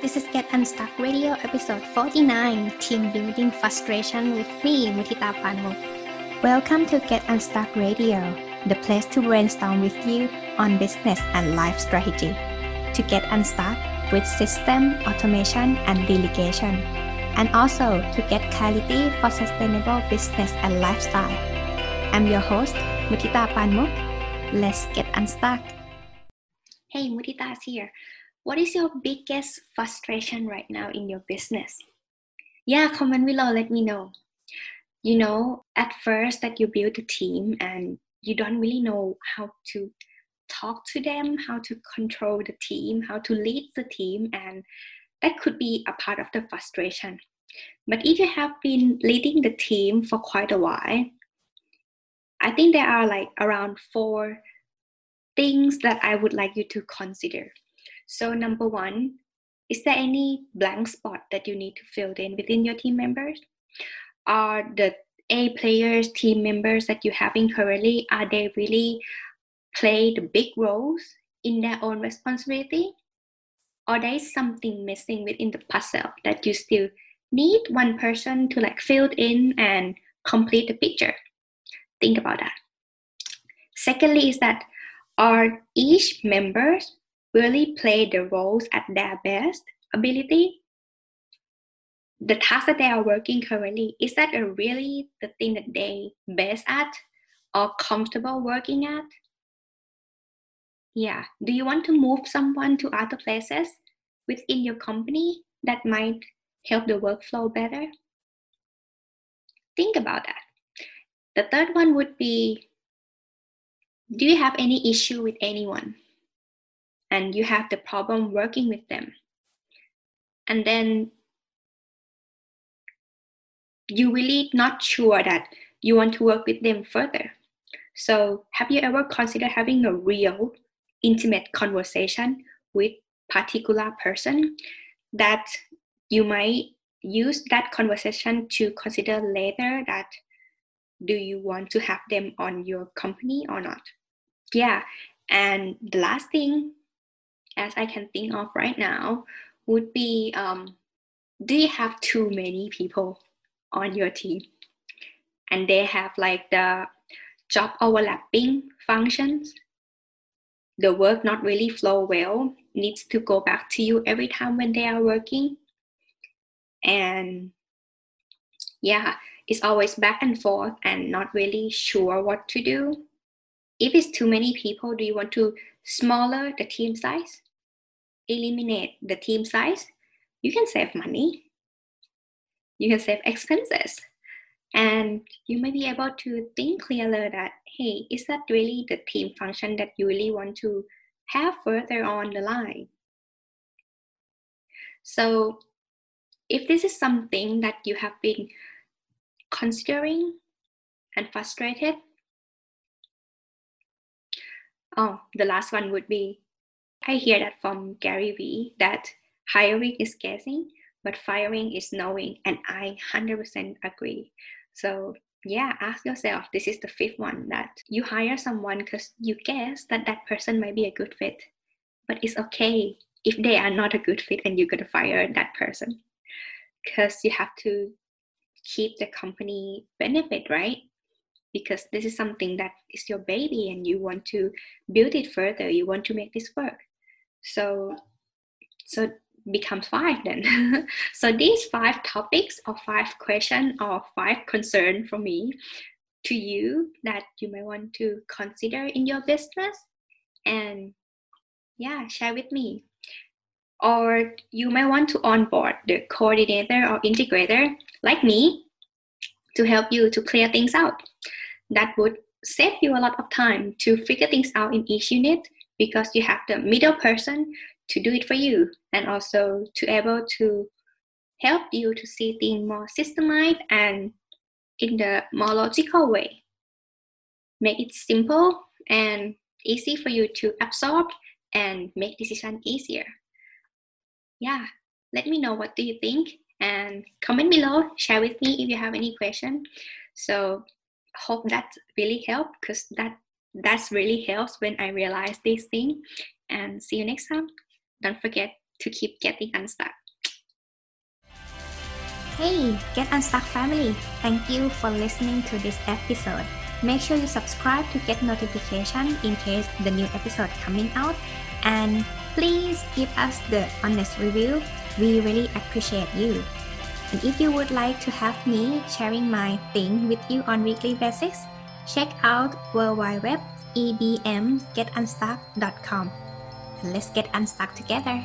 This is Get Unstuck Radio episode 49 Team Building Frustration with me, Mutita Panmuk. Welcome to Get Unstuck Radio, the place to brainstorm with you on business and life strategy. To get unstuck with system, automation, and delegation. And also to get clarity for sustainable business and lifestyle. I'm your host, Mutita Panmuk. Let's get unstuck. Hey, Mutita's here. What is your biggest frustration right now in your business? Yeah, comment below, let me know. You know, at first that you build a team and you don't really know how to talk to them, how to control the team, how to lead the team, and that could be a part of the frustration. But if you have been leading the team for quite a while, I think there are like around four things that I would like you to consider. So, number one, is there any blank spot that you need to fill in within your team members? Are the A players, team members that you have in currently, are they really play the big roles in their own responsibility? Or there is something missing within the puzzle that you still need one person to like fill in and complete the picture? Think about that. Secondly, is that are each members really play the roles at their best ability. The task that they are working currently is that a really the thing that they best at or comfortable working at? Yeah. Do you want to move someone to other places within your company that might help the workflow better? Think about that. The third one would be do you have any issue with anyone and you have the problem working with them. And then you really not sure that you want to work with them further. So have you ever considered having a real intimate conversation with particular person that you might use that conversation to consider later that do you want to have them on your company or not? Yeah and the last thing as I can think of right now would be um, do you have too many people on your team? And they have like the job overlapping functions. The work not really flow well, needs to go back to you every time when they are working. And yeah, it's always back and forth and not really sure what to do. If it's too many people, do you want to smaller the team size? Eliminate the team size, you can save money. You can save expenses. And you may be able to think clearer that, hey, is that really the team function that you really want to have further on the line? So, if this is something that you have been considering and frustrated, oh, the last one would be I hear that from Gary Vee that hiring is guessing, but firing is knowing, and I 100% agree. So yeah, ask yourself. This is the fifth one that you hire someone because you guess that that person might be a good fit, but it's okay if they are not a good fit and you're gonna fire that person because you have to keep the company benefit, right? Because this is something that is your baby and you want to build it further. You want to make this work. So, so becomes five then. so these five topics or five questions or five concern for me to you that you may want to consider in your business and yeah, share with me. Or you may want to onboard the coordinator or integrator like me to help you to clear things out. That would save you a lot of time to figure things out in each unit because you have the middle person to do it for you and also to able to help you to see things more systemized and in the more logical way. Make it simple and easy for you to absorb and make decision easier. Yeah let me know what do you think and comment below. Share with me if you have any question. So hope that really helped because that that's really helps when I realize this thing. And see you next time. Don't forget to keep getting unstuck. Hey, Get Unstuck family! Thank you for listening to this episode. Make sure you subscribe to get notification in case the new episode coming out. And please give us the honest review. We really appreciate you. And if you would like to have me sharing my thing with you on weekly basis, check out World Wide web ebmgetunstuck.com. Let's get unstuck together.